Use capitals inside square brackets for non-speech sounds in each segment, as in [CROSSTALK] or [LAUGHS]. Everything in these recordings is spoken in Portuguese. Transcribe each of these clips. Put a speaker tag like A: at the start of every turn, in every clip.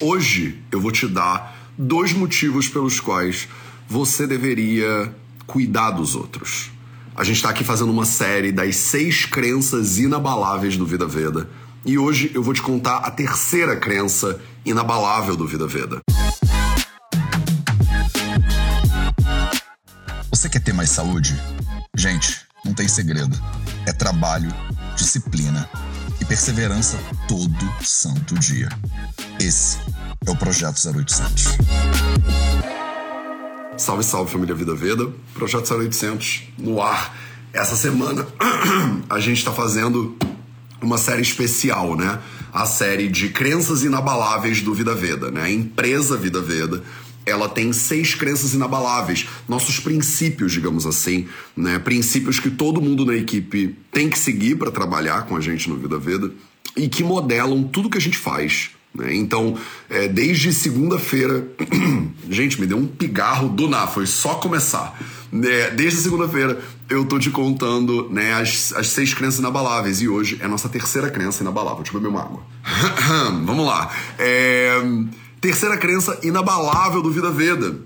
A: Hoje eu vou te dar dois motivos pelos quais você deveria cuidar dos outros. A gente está aqui fazendo uma série das seis crenças inabaláveis do Vida Veda. E hoje eu vou te contar a terceira crença inabalável do Vida Veda.
B: Você quer ter mais saúde? Gente, não tem segredo. É trabalho, disciplina perseverança todo santo dia. Esse é o Projeto 0800.
A: Salve, salve família Vida Veda. Projeto 0800 no ar. Essa semana [CLEARS THROAT] a gente está fazendo uma série especial, né? A série de crenças inabaláveis do Vida Veda, né? A empresa Vida Veda ela tem seis crenças inabaláveis, nossos princípios, digamos assim, né? Princípios que todo mundo na equipe tem que seguir para trabalhar com a gente no Vida Veda e que modelam tudo que a gente faz. Né? Então, é, desde segunda-feira, [CLEARS THROAT] gente, me deu um pigarro do nada, foi só começar. É, desde segunda-feira eu tô te contando né, as, as seis crenças inabaláveis e hoje é a nossa terceira crença inabalável. Deixa eu beber uma água. [CLEARS THROAT] Vamos lá. É, terceira crença inabalável do Vida Veda: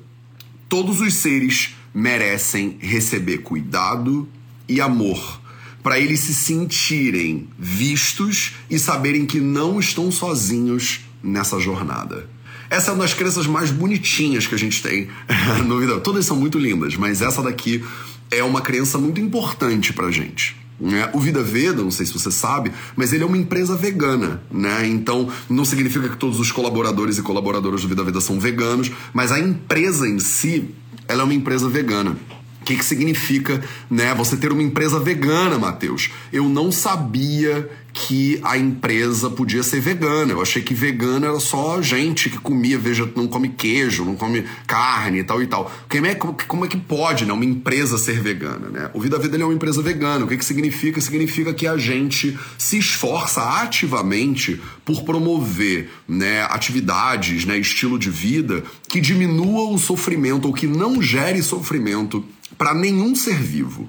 A: todos os seres merecem receber cuidado e amor para eles se sentirem vistos e saberem que não estão sozinhos nessa jornada. Essa é uma das crenças mais bonitinhas que a gente tem [LAUGHS] no vida. Todas são muito lindas, mas essa daqui é uma crença muito importante pra gente. Né? O Vida Veda, não sei se você sabe, mas ele é uma empresa vegana, né? Então não significa que todos os colaboradores e colaboradoras do Vida Veda são veganos, mas a empresa em si, ela é uma empresa vegana. O que, que significa né, você ter uma empresa vegana, Matheus? Eu não sabia que a empresa podia ser vegana. Eu achei que vegana era só gente que comia, veja, não come queijo, não come carne e tal e tal. Como é, como é que pode né, uma empresa ser vegana? Né? O Vida Vida é uma empresa vegana. O que, que significa? Significa que a gente se esforça ativamente por promover né, atividades, né, estilo de vida que diminua o sofrimento ou que não gere sofrimento para nenhum ser vivo.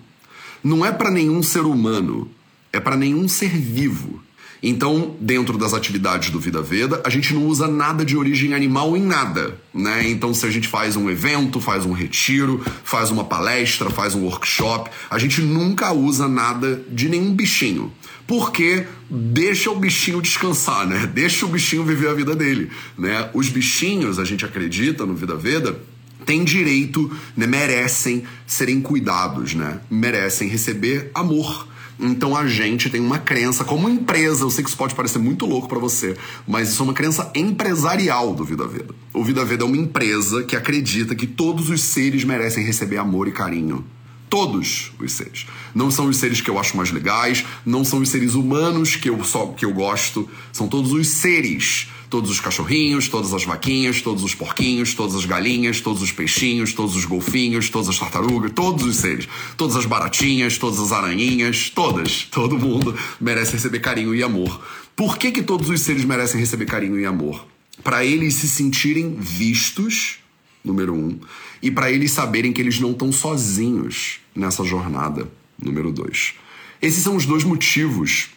A: Não é para nenhum ser humano, é para nenhum ser vivo. Então, dentro das atividades do Vida Veda, a gente não usa nada de origem animal em nada, né? Então, se a gente faz um evento, faz um retiro, faz uma palestra, faz um workshop, a gente nunca usa nada de nenhum bichinho. Porque deixa o bichinho descansar, né? [LAUGHS] Deixa o bichinho viver a vida dele, né? Os bichinhos, a gente acredita no Vida Veda, têm direito, né, merecem serem cuidados, né? Merecem receber amor. Então a gente tem uma crença como empresa, eu sei que isso pode parecer muito louco para você, mas isso é uma crença empresarial do Vida Veda. O Vida Veda é uma empresa que acredita que todos os seres merecem receber amor e carinho. Todos os seres. Não são os seres que eu acho mais legais, não são os seres humanos que eu só que eu gosto, são todos os seres todos os cachorrinhos, todas as vaquinhas, todos os porquinhos, todas as galinhas, todos os peixinhos, todos os golfinhos, todas as tartarugas, todos os seres, todas as baratinhas, todas as aranhinhas, todas, todo mundo merece receber carinho e amor. Por que, que todos os seres merecem receber carinho e amor? Para eles se sentirem vistos, número um, e para eles saberem que eles não estão sozinhos nessa jornada, número dois. Esses são os dois motivos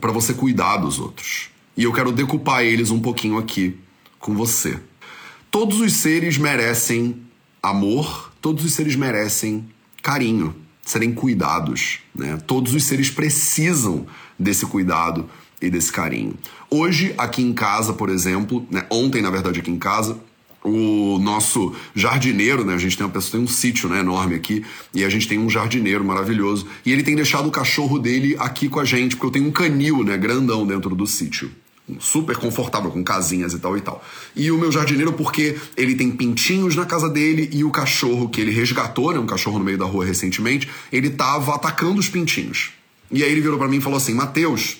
A: para você cuidar dos outros. E eu quero decupar eles um pouquinho aqui com você. Todos os seres merecem amor, todos os seres merecem carinho, serem cuidados, né? Todos os seres precisam desse cuidado e desse carinho. Hoje, aqui em casa, por exemplo, né? ontem, na verdade, aqui em casa, o nosso jardineiro, né? A gente tem uma pessoa, tem um sítio né, enorme aqui, e a gente tem um jardineiro maravilhoso. E ele tem deixado o cachorro dele aqui com a gente, porque eu tenho um canil, né, grandão dentro do sítio super confortável, com casinhas e tal e tal. E o meu jardineiro, porque ele tem pintinhos na casa dele e o cachorro que ele resgatou, né, um cachorro no meio da rua recentemente, ele tava atacando os pintinhos. E aí ele virou para mim e falou assim: Mateus,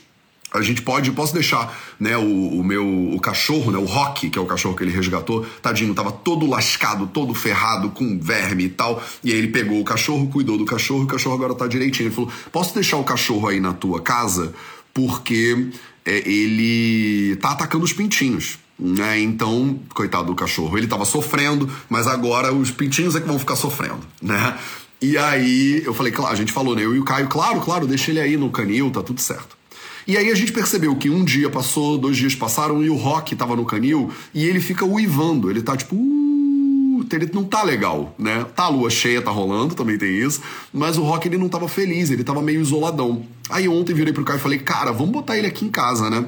A: a gente pode, posso deixar, né, o, o, meu o cachorro, né, o Rock, que é o cachorro que ele resgatou, tadinho, tava todo lascado, todo ferrado, com verme e tal. E aí ele pegou o cachorro, cuidou do cachorro, o cachorro agora tá direitinho. Ele falou: "Posso deixar o cachorro aí na tua casa? Porque é, ele tá atacando os pintinhos. Né? Então, coitado do cachorro, ele tava sofrendo, mas agora os pintinhos é que vão ficar sofrendo, né? E aí eu falei, claro, a gente falou, né? Eu e o Caio, claro, claro, deixa ele aí no canil, tá tudo certo. E aí a gente percebeu que um dia passou, dois dias passaram e o Rock tava no canil e ele fica uivando. Ele tá tipo. Uh, ele não tá legal, né? Tá a lua cheia, tá rolando, também tem isso. Mas o Rock ele não tava feliz, ele tava meio isoladão. Aí ontem virei pro Caio e falei, cara, vamos botar ele aqui em casa, né?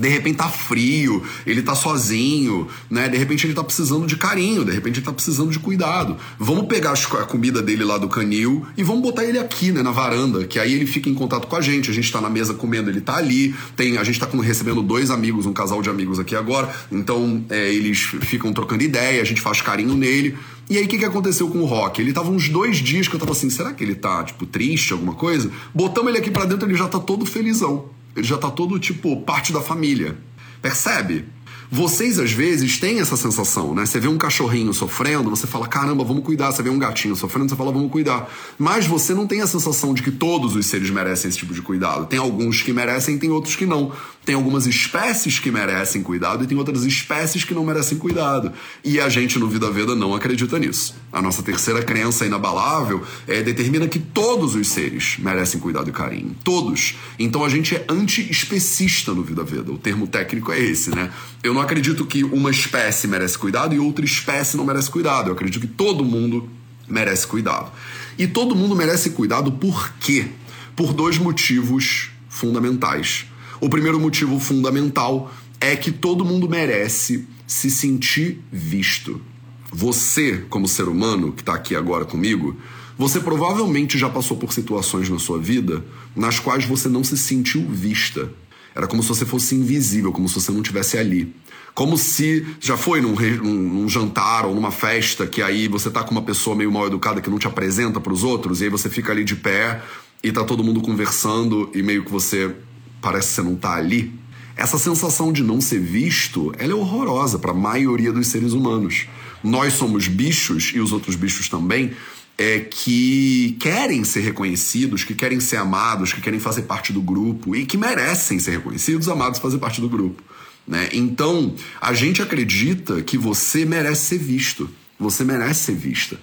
A: De repente tá frio, ele tá sozinho, né? De repente ele tá precisando de carinho, de repente ele tá precisando de cuidado. Vamos pegar a comida dele lá do canil e vamos botar ele aqui, né, na varanda, que aí ele fica em contato com a gente. A gente tá na mesa comendo, ele tá ali. Tem, a gente tá recebendo dois amigos, um casal de amigos aqui agora. Então é, eles ficam trocando ideia, a gente faz carinho nele. E aí, o que, que aconteceu com o Rock? Ele tava uns dois dias que eu tava assim, será que ele tá, tipo, triste, alguma coisa? Botamos ele aqui para dentro, ele já tá todo felizão. Ele já tá todo, tipo, parte da família. Percebe? Vocês, às vezes, têm essa sensação, né? Você vê um cachorrinho sofrendo, você fala, caramba, vamos cuidar. Você vê um gatinho sofrendo, você fala, vamos cuidar. Mas você não tem a sensação de que todos os seres merecem esse tipo de cuidado. Tem alguns que merecem, tem outros que não. Tem algumas espécies que merecem cuidado e tem outras espécies que não merecem cuidado. E a gente, no Vida Veda, não acredita nisso. A nossa terceira crença inabalável é, determina que todos os seres merecem cuidado e carinho. Todos. Então a gente é anti-especista no Vida Veda. O termo técnico é esse, né? Eu não acredito que uma espécie merece cuidado e outra espécie não merece cuidado. Eu acredito que todo mundo merece cuidado. E todo mundo merece cuidado por quê? Por dois motivos fundamentais. O primeiro motivo fundamental é que todo mundo merece se sentir visto. Você, como ser humano que está aqui agora comigo, você provavelmente já passou por situações na sua vida nas quais você não se sentiu vista. Era como se você fosse invisível, como se você não estivesse ali. Como se já foi num, num, num, jantar ou numa festa que aí você tá com uma pessoa meio mal educada que não te apresenta para os outros e aí você fica ali de pé e tá todo mundo conversando e meio que você parece que você não tá ali. Essa sensação de não ser visto, ela é horrorosa para a maioria dos seres humanos. Nós somos bichos e os outros bichos também, é, que querem ser reconhecidos, que querem ser amados, que querem fazer parte do grupo e que merecem ser reconhecidos, amados, fazer parte do grupo. Né? Então, a gente acredita que você merece ser visto, você merece ser vista.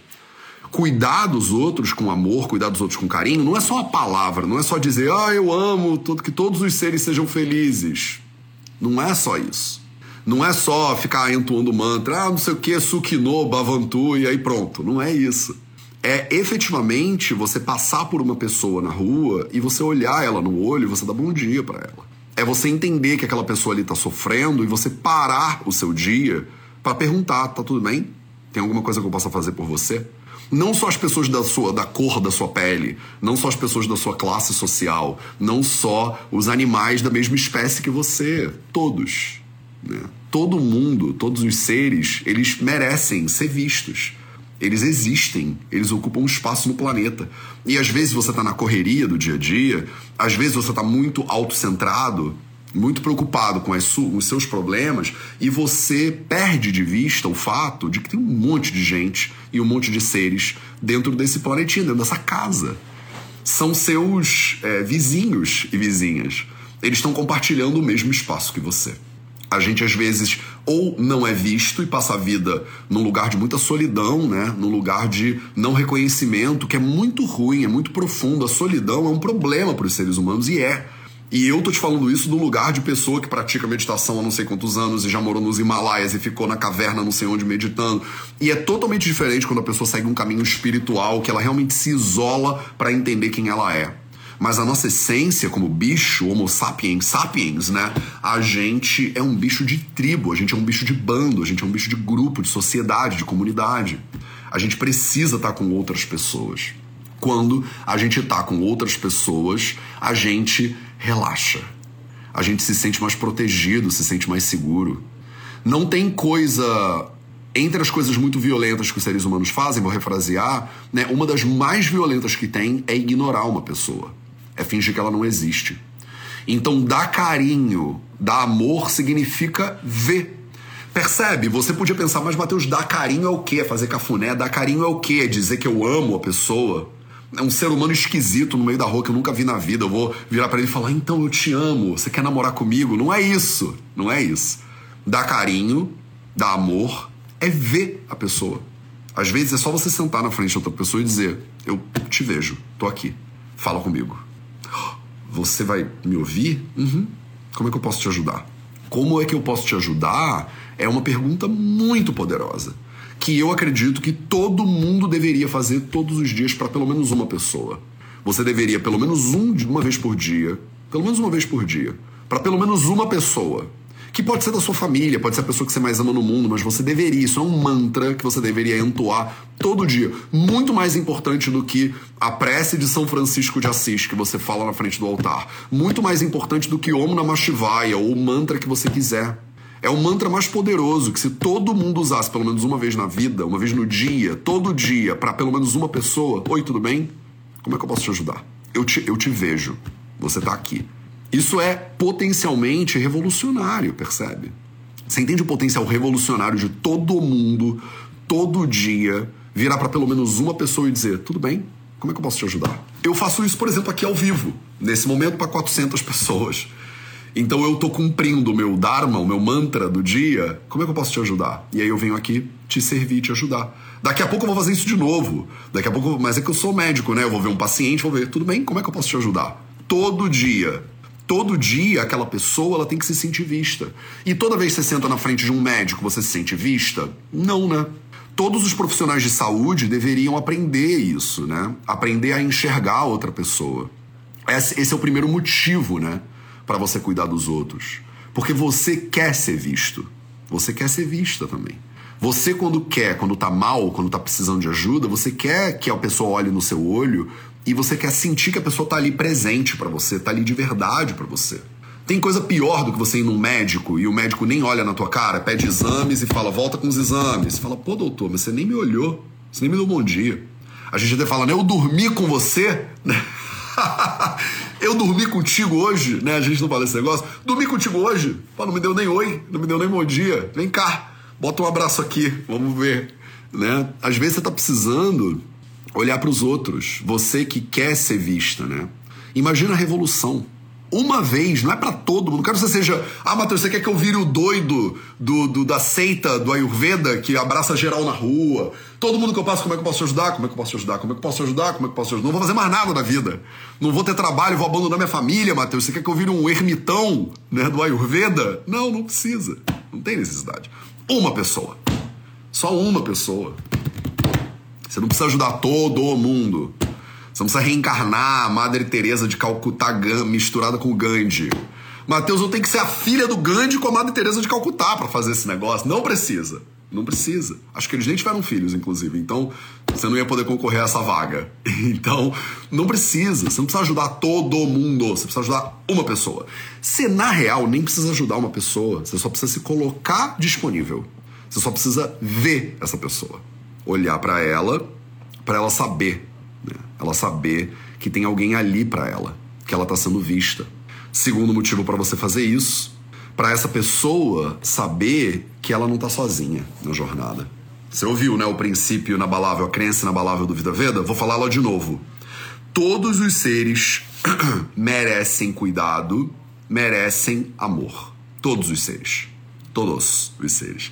A: Cuidar dos outros com amor, cuidar dos outros com carinho, não é só a palavra, não é só dizer, ah, eu amo, que todos os seres sejam felizes. Não é só isso. Não é só ficar entoando mantra, ah, não sei o que, sukinou, bavantu, e aí pronto. Não é isso. É efetivamente você passar por uma pessoa na rua e você olhar ela no olho e você dar bom dia para ela é você entender que aquela pessoa ali está sofrendo e você parar o seu dia para perguntar: tá tudo bem? Tem alguma coisa que eu possa fazer por você? Não só as pessoas da sua da cor da sua pele, não só as pessoas da sua classe social, não só os animais da mesma espécie que você, todos, né? Todo mundo, todos os seres, eles merecem ser vistos. Eles existem, eles ocupam um espaço no planeta. E às vezes você está na correria do dia a dia, às vezes você está muito autocentrado, muito preocupado com os seus problemas, e você perde de vista o fato de que tem um monte de gente e um monte de seres dentro desse planetinha, dentro dessa casa. São seus é, vizinhos e vizinhas. Eles estão compartilhando o mesmo espaço que você a gente às vezes ou não é visto e passa a vida num lugar de muita solidão, né? Num lugar de não reconhecimento, que é muito ruim, é muito profundo. A solidão é um problema para os seres humanos e é. E eu tô te falando isso do lugar de pessoa que pratica meditação há não sei quantos anos e já morou nos Himalaias e ficou na caverna não sei onde meditando. E é totalmente diferente quando a pessoa segue um caminho espiritual, que ela realmente se isola para entender quem ela é. Mas a nossa essência como bicho, Homo sapiens sapiens, né? A gente é um bicho de tribo, a gente é um bicho de bando, a gente é um bicho de grupo, de sociedade, de comunidade. A gente precisa estar com outras pessoas. Quando a gente está com outras pessoas, a gente relaxa. A gente se sente mais protegido, se sente mais seguro. Não tem coisa entre as coisas muito violentas que os seres humanos fazem, vou refrasear, né, uma das mais violentas que tem é ignorar uma pessoa é fingir que ela não existe. Então, dar carinho, dar amor significa ver. Percebe? Você podia pensar, mas Mateus, dar carinho é o quê? Fazer cafuné? Dar carinho é o quê? É dizer que eu amo a pessoa? É um ser humano esquisito no meio da rua que eu nunca vi na vida. Eu vou virar para ele e falar, então eu te amo, você quer namorar comigo? Não é isso. Não é isso. Dar carinho, dar amor, é ver a pessoa. Às vezes é só você sentar na frente de outra pessoa e dizer: Eu te vejo, tô aqui, fala comigo você vai me ouvir? Uhum. Como é que eu posso te ajudar? Como é que eu posso te ajudar? É uma pergunta muito poderosa. Que eu acredito que todo mundo deveria fazer todos os dias para pelo menos uma pessoa. Você deveria, pelo menos um, uma vez por dia, pelo menos uma vez por dia, para pelo menos uma pessoa que pode ser da sua família, pode ser a pessoa que você mais ama no mundo, mas você deveria, isso é um mantra que você deveria entoar todo dia. Muito mais importante do que a prece de São Francisco de Assis que você fala na frente do altar. Muito mais importante do que Om Namah Shivaya ou o mantra que você quiser. É o mantra mais poderoso que se todo mundo usasse pelo menos uma vez na vida, uma vez no dia, todo dia, para pelo menos uma pessoa, oi, tudo bem? Como é que eu posso te ajudar? Eu te, eu te vejo. Você tá aqui. Isso é potencialmente revolucionário, percebe? Você entende o potencial revolucionário de todo mundo, todo dia, virar para pelo menos uma pessoa e dizer: tudo bem, como é que eu posso te ajudar? Eu faço isso, por exemplo, aqui ao vivo, nesse momento para 400 pessoas. Então eu tô cumprindo o meu dharma, o meu mantra do dia. Como é que eu posso te ajudar? E aí eu venho aqui te servir, te ajudar. Daqui a pouco eu vou fazer isso de novo. Daqui a pouco, mas é que eu sou médico, né? Eu vou ver um paciente, vou ver, tudo bem? Como é que eu posso te ajudar? Todo dia todo dia aquela pessoa ela tem que se sentir vista. E toda vez que você senta na frente de um médico, você se sente vista? Não, né? Todos os profissionais de saúde deveriam aprender isso, né? Aprender a enxergar outra pessoa. Esse é o primeiro motivo, né? Para você cuidar dos outros. Porque você quer ser visto. Você quer ser vista também. Você, quando quer, quando tá mal, quando tá precisando de ajuda, você quer que a pessoa olhe no seu olho e você quer sentir que a pessoa tá ali presente para você, tá ali de verdade para você. Tem coisa pior do que você ir num médico e o médico nem olha na tua cara, pede exames e fala, volta com os exames. Você fala, pô, doutor, mas você nem me olhou, você nem me deu bom dia. A gente até fala, né, eu dormi com você? [LAUGHS] [LAUGHS] eu dormi contigo hoje, né? A gente não fala esse negócio. Dormi contigo hoje, pô, não me deu nem oi, não me deu nem bom dia. Vem cá, bota um abraço aqui, vamos ver, né? Às vezes você tá precisando olhar para os outros, você que quer ser vista, né? Imagina a revolução. Uma vez, não é para todo mundo. Não quero que você seja. Ah, Matheus, você quer que eu vire o doido do, do, da seita do Ayurveda que abraça geral na rua? Todo mundo que eu passo, como é que eu posso ajudar? Como é que eu posso ajudar? Como é que eu posso ajudar? Como é que eu posso ajudar? Não vou fazer mais nada na vida. Não vou ter trabalho, vou abandonar minha família, Matheus. Você quer que eu vire um ermitão né, do Ayurveda? Não, não precisa. Não tem necessidade. Uma pessoa. Só uma pessoa. Você não precisa ajudar todo mundo. Você não precisa reencarnar a Madre Teresa de Calcutá misturada com o Gandhi. Mateus, eu tenho que ser a filha do Gandhi com a Madre Teresa de Calcutá para fazer esse negócio. Não precisa. Não precisa. Acho que eles nem tiveram filhos, inclusive. Então, você não ia poder concorrer a essa vaga. [LAUGHS] Então, não precisa. Você não precisa ajudar todo mundo. Você precisa ajudar uma pessoa. Você, na real, nem precisa ajudar uma pessoa. Você só precisa se colocar disponível. Você só precisa ver essa pessoa olhar para ela, para ela saber, né? ela saber que tem alguém ali para ela, que ela está sendo vista. Segundo motivo para você fazer isso, para essa pessoa saber que ela não está sozinha na jornada. Você ouviu, né, o princípio inabalável, a crença inabalável do Vida Veda? Vou falar lá de novo. Todos os seres [CLEARS THROAT] merecem cuidado, merecem amor. Todos os seres. Todos os seres.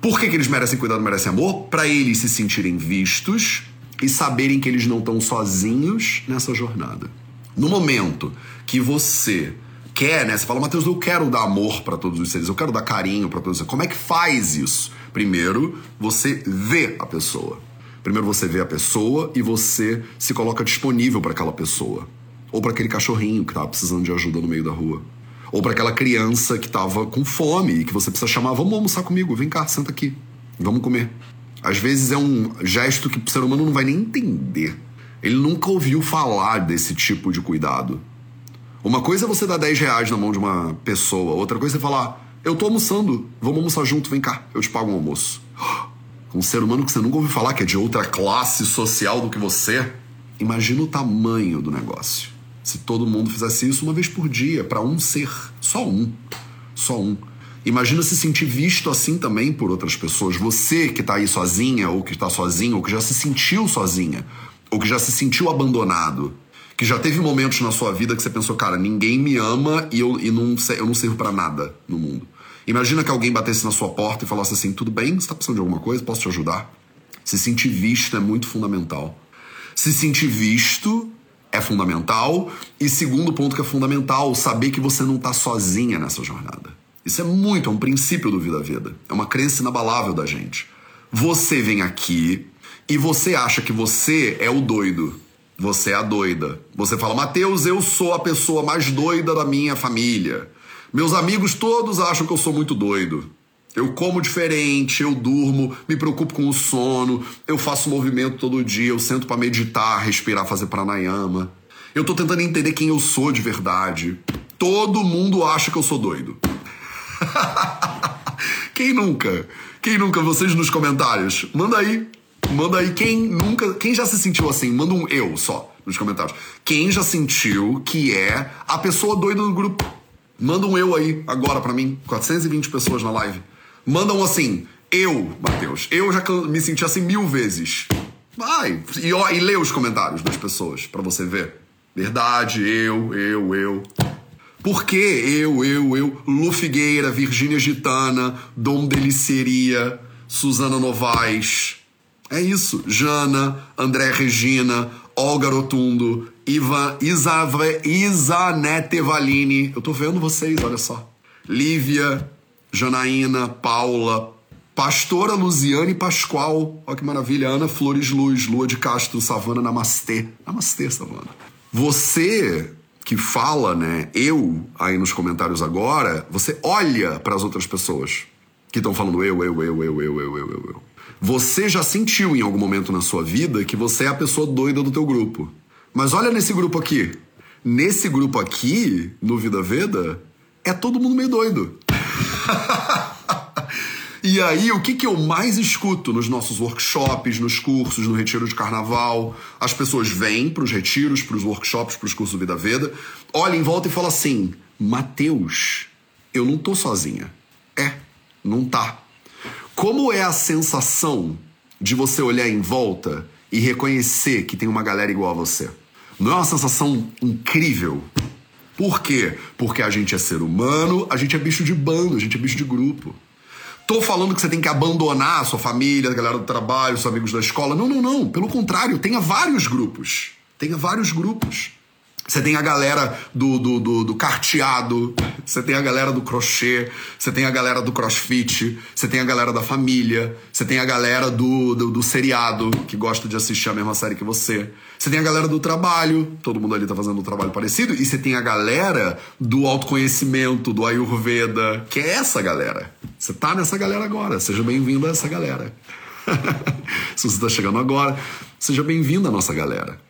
A: Por que, que eles merecem cuidado, merecem amor? Para eles se sentirem vistos e saberem que eles não estão sozinhos nessa jornada. No momento que você quer, né? Você fala, Mateus, eu quero dar amor para todos os seres, eu quero dar carinho para todos. Como é que faz isso? Primeiro, você vê a pessoa. Primeiro você vê a pessoa e você se coloca disponível para aquela pessoa. Ou para aquele cachorrinho que estava precisando de ajuda no meio da rua. Ou para aquela criança que estava com fome e que você precisa chamar, vamos almoçar comigo, vem cá, senta aqui, vamos comer. Às vezes é um gesto que o ser humano não vai nem entender. Ele nunca ouviu falar desse tipo de cuidado. Uma coisa é você dar 10 reais na mão de uma pessoa, outra coisa é falar: Eu tô almoçando, vamos almoçar junto, vem cá, eu te pago um almoço. [GASPS] Um ser humano que você nunca ouviu falar, que é de outra classe social do que você. Imagina o tamanho do negócio. Se todo mundo fizesse isso uma vez por dia, para um ser, só um, só um. Imagina se sentir visto assim também por outras pessoas. Você que está aí sozinha, ou que está sozinho, ou que já se sentiu sozinha, ou que já se sentiu abandonado, que já teve momentos na sua vida que você pensou, cara, ninguém me ama e eu, e não, eu não sirvo para nada no mundo. Imagina que alguém batesse na sua porta e falasse assim: tudo bem, você está precisando de alguma coisa? Posso te ajudar? Se sentir visto é muito fundamental. Se sentir visto é fundamental. E segundo ponto que é fundamental, saber que você não tá sozinha nessa jornada. Isso é muito, é um princípio do Vida Vida. É uma crença inabalável da gente. Você vem aqui e você acha que você é o doido. Você é a doida. Você fala, Mateus, eu sou a pessoa mais doida da minha família. Meus amigos todos acham que eu sou muito doido. Eu como diferente, eu durmo, me preocupo com o sono, eu faço movimento todo dia, eu sento para meditar, respirar, fazer pranayama. Eu tô tentando entender quem eu sou de verdade. Todo mundo acha que eu sou doido. [LAUGHS] quem nunca? Quem nunca? Vocês nos comentários. Manda aí. Manda aí quem nunca, quem já se sentiu assim? Manda um eu só nos comentários. Quem já sentiu que é a pessoa doida do grupo? Manda um eu aí agora para mim. 420 pessoas na live. Mandam assim, eu, Matheus, eu já me senti assim mil vezes. Vai, e, ó, e lê os comentários das pessoas para você ver. Verdade, eu, eu, eu. Por que eu, eu, eu? Lu Figueira, Virgínia Gitana, Dom Deliceria, Suzana Novaes. É isso. Jana, André Regina, Olga Rotundo, Ivan, Isavre, Isanete Valini. Eu tô vendo vocês, olha só. Lívia, Janaína, Paula, Pastora Luziane Pascoal, olha que maravilha, Ana Flores Luz, Lua de Castro, Savana Namastê. Namastê, Savana. Você que fala, né, eu aí nos comentários agora, você olha para as outras pessoas que estão falando eu, eu, eu, eu, eu, eu, eu, eu. Você já sentiu em algum momento na sua vida que você é a pessoa doida do teu grupo. Mas olha nesse grupo aqui. Nesse grupo aqui, no Vida Veda, é todo mundo meio doido. [LAUGHS] e aí, o que, que eu mais escuto nos nossos workshops, nos cursos, no retiro de carnaval? As pessoas vêm para os retiros, para os workshops, para os cursos do Vida Veda, olham em volta e falam assim: Mateus, eu não tô sozinha. É, não tá. Como é a sensação de você olhar em volta e reconhecer que tem uma galera igual a você? Não é uma sensação incrível? Por quê? Porque a gente é ser humano, a gente é bicho de bando, a gente é bicho de grupo. Tô falando que você tem que abandonar a sua família, a galera do trabalho, os amigos da escola. Não, não, não. Pelo contrário, tenha vários grupos. Tenha vários grupos. Você tem a galera do, do, do, do, carteado, você tem a galera do crochê, você tem a galera do crossfit, você tem a galera da família, você tem a galera do, do, do, seriado, que gosta de assistir a mesma série que você. Você tem a galera do trabalho, todo mundo ali tá fazendo um trabalho parecido, e você tem a galera do autoconhecimento, do Ayurveda, que é essa galera. Você tá nessa galera agora, seja bem-vindo a essa galera. [LAUGHS] Se você tá chegando agora, seja bem-vindo à nossa galera.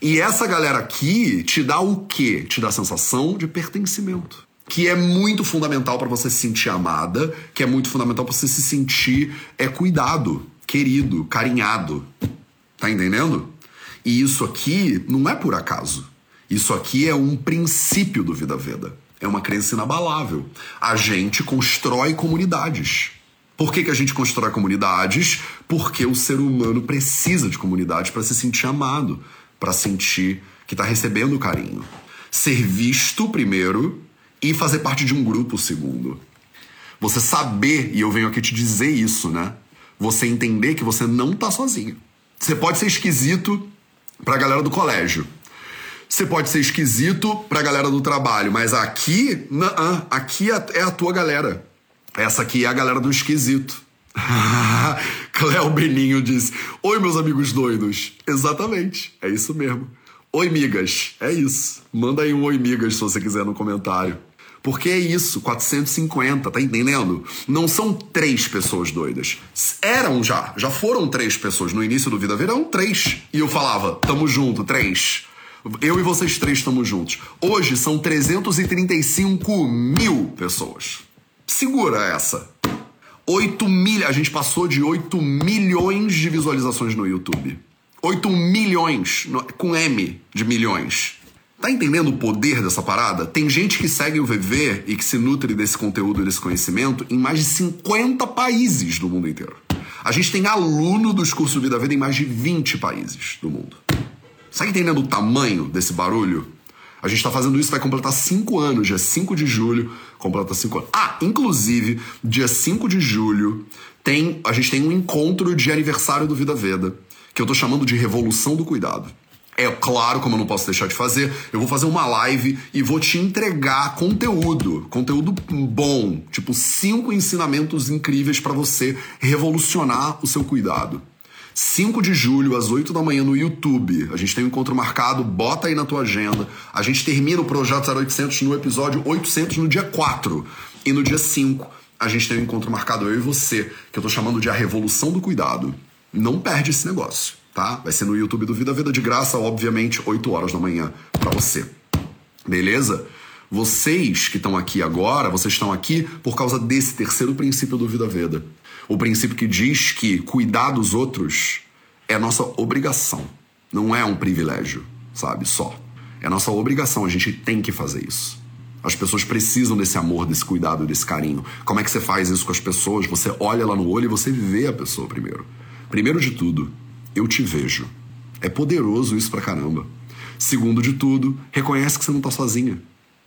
A: E essa galera aqui te dá o quê? Te dá a sensação de pertencimento. Que é muito fundamental para você se sentir amada, que é muito fundamental para você se sentir é, cuidado, querido, carinhado. Tá entendendo? E isso aqui não é por acaso. Isso aqui é um princípio do Vida Veda. É uma crença inabalável. A gente constrói comunidades. Por que, que a gente constrói comunidades? Porque o ser humano precisa de comunidades para se sentir amado, para sentir que está recebendo carinho. Ser visto primeiro e fazer parte de um grupo segundo. Você saber, e eu venho aqui te dizer isso, né? Você entender que você não tá sozinho. Você pode ser esquisito pra galera do colégio. Você pode ser esquisito pra galera do trabalho, mas aqui, não, aqui é, é a tua galera. Essa aqui é a galera do esquisito. [LAUGHS] Cléo Beninho disse: Oi, meus amigos doidos. Exatamente, é isso mesmo. Oi, migas. É isso. Manda aí um oi, migas, se você quiser no comentário. Porque é isso, 450, tá entendendo? Não são três pessoas doidas. Eram já, já foram três pessoas. No início do Vida Ver eram três. E eu falava, tamo junto, três. Eu e vocês três estamos juntos. Hoje são 335 mil pessoas. Segura essa. 8 mil, a gente passou de 8 milhões de visualizações no YouTube. 8 milhões, com M de milhões. Tá entendendo o poder dessa parada? Tem gente que segue o VV e que se nutre desse conteúdo e desse conhecimento em mais de 50 países do mundo inteiro. A gente tem aluno dos cursos Vida Vida em mais de 20 países do mundo. Tá entendendo o tamanho desse barulho? A gente está fazendo isso, vai completar 5 anos, dia 5 de julho, completa 5 anos. Ah, inclusive, dia 5 de julho, tem, a gente tem um encontro de aniversário do Vida Veda, que eu tô chamando de Revolução do Cuidado. É claro, como eu não posso deixar de fazer, eu vou fazer uma live e vou te entregar conteúdo, conteúdo bom, tipo cinco ensinamentos incríveis para você revolucionar o seu cuidado. 5 de julho, às 8 da manhã, no YouTube. A gente tem um encontro marcado, bota aí na tua agenda. A gente termina o Projeto 0800 no episódio 800 no dia 4. E no dia 5, a gente tem um encontro marcado, eu e você, que eu tô chamando de A Revolução do Cuidado. Não perde esse negócio tá? Vai ser no YouTube do Vida Vida de graça, obviamente, 8 horas da manhã para você. Beleza? Vocês que estão aqui agora, vocês estão aqui por causa desse terceiro princípio do Vida Veda. O princípio que diz que cuidar dos outros é nossa obrigação, não é um privilégio, sabe? Só. É nossa obrigação, a gente tem que fazer isso. As pessoas precisam desse amor, desse cuidado, desse carinho. Como é que você faz isso com as pessoas? Você olha ela no olho e você vê a pessoa primeiro. Primeiro de tudo, eu te vejo. É poderoso isso pra caramba. Segundo de tudo, reconhece que você não tá sozinha.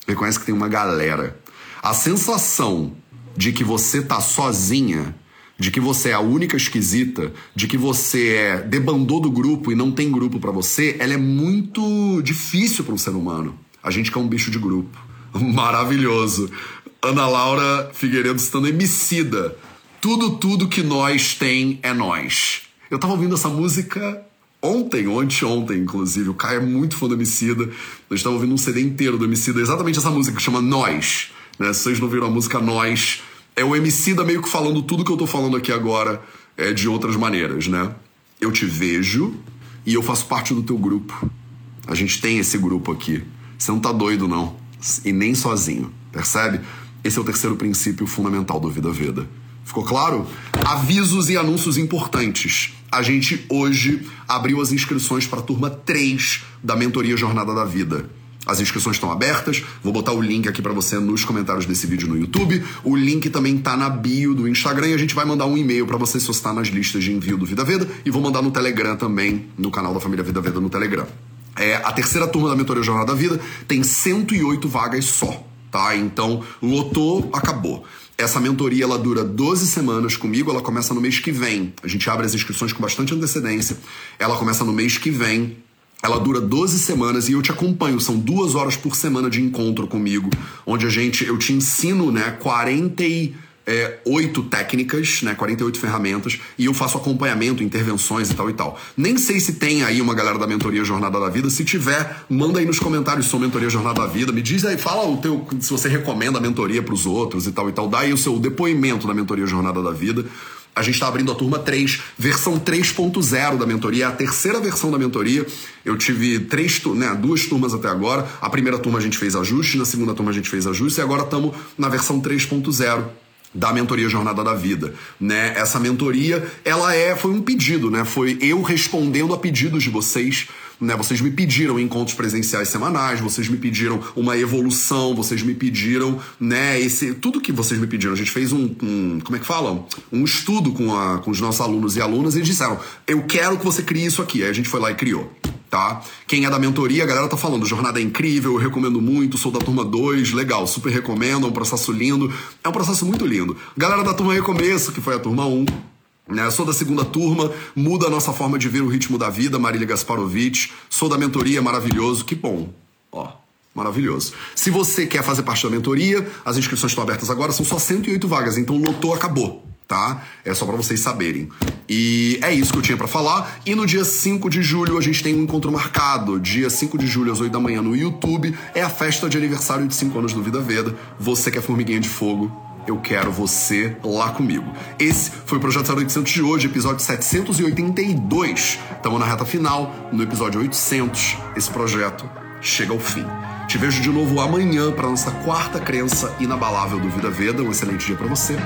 A: Reconhece que tem uma galera. A sensação de que você tá sozinha, de que você é a única esquisita, de que você é debandou do grupo e não tem grupo para você, ela é muito difícil para um ser humano. A gente que é um bicho de grupo. [LAUGHS] Maravilhoso. Ana Laura Figueiredo estando emicida. Tudo, tudo que nós tem é nós. Eu tava ouvindo essa música ontem, ou anteontem, inclusive. O Caio é muito fã do Emicida. Nós estávamos ouvindo um CD inteiro do Emicida, exatamente essa música que chama Nós. Né? Se vocês não viram a música Nós, é o Emicida meio que falando tudo que eu tô falando aqui agora é, de outras maneiras, né? Eu te vejo e eu faço parte do teu grupo. A gente tem esse grupo aqui. Você não tá doido, não. E nem sozinho, percebe? Esse é o terceiro princípio fundamental do Vida Veda. Ficou claro? Avisos e anúncios importantes. A gente hoje abriu as inscrições para a turma 3 da Mentoria Jornada da Vida. As inscrições estão abertas. Vou botar o link aqui para você nos comentários desse vídeo no YouTube. O link também tá na bio do Instagram e a gente vai mandar um e-mail para você se você está nas listas de envio do Vida Veda e vou mandar no Telegram também, no canal da família Vida Veda no Telegram. É, a terceira turma da Mentoria Jornada da Vida tem 108 vagas só, tá? Então, lotou, acabou. Essa mentoria ela dura 12 semanas comigo, ela começa no mês que vem. A gente abre as inscrições com bastante antecedência. Ela começa no mês que vem. Ela dura 12 semanas e eu te acompanho. São duas horas por semana de encontro comigo, onde a gente eu te ensino, né, 40 e é, oito técnicas, né, 48 ferramentas, e eu faço acompanhamento, intervenções e tal e tal. Nem sei se tem aí uma galera da Mentoria Jornada da Vida. Se tiver, manda aí nos comentários sou Mentoria Jornada da Vida. Me diz aí, fala o teu, se você recomenda a mentoria para os outros e tal e tal. Dá aí o seu depoimento da Mentoria Jornada da Vida. A gente está abrindo a turma 3, versão 3.0 da mentoria, é a terceira versão da mentoria. Eu tive três, né, duas turmas até agora. A primeira turma a gente fez ajuste, na segunda turma a gente fez ajuste e agora estamos na versão 3.0 da mentoria Jornada da Vida, né? Essa mentoria, ela é foi um pedido, né? Foi eu respondendo a pedidos de vocês, né? Vocês me pediram encontros presenciais semanais, vocês me pediram uma evolução, vocês me pediram, né, esse tudo que vocês me pediram. A gente fez um, um como é que fala? Um estudo com, a, com os nossos alunos e alunas e eles disseram: "Eu quero que você crie isso aqui". Aí a gente foi lá e criou tá? Quem é da mentoria, a galera tá falando, jornada é incrível, eu recomendo muito, sou da turma 2, legal, super recomendo, é um processo lindo, é um processo muito lindo. Galera da turma Recomeço, que foi a turma 1, um, né? Sou da segunda turma, muda a nossa forma de ver o ritmo da vida, Marília Gasparovich, sou da mentoria, maravilhoso, que bom, ó. Maravilhoso. Se você quer fazer parte da mentoria, as inscrições estão abertas agora, são só 108 vagas, então lotou, acabou tá? É só para vocês saberem. E é isso que eu tinha para falar. E no dia 5 de julho a gente tem um encontro marcado. Dia 5 de julho às 8 da manhã no YouTube é a festa de aniversário de 5 anos do Vida Veda. Você que é formiguinha de fogo, eu quero você lá comigo. Esse foi o Projeto 0800 de hoje, episódio 782. Estamos na reta final, no episódio 800. Esse projeto chega ao fim. Te vejo de novo amanhã para nossa quarta crença inabalável do Vida Veda. Um excelente dia para você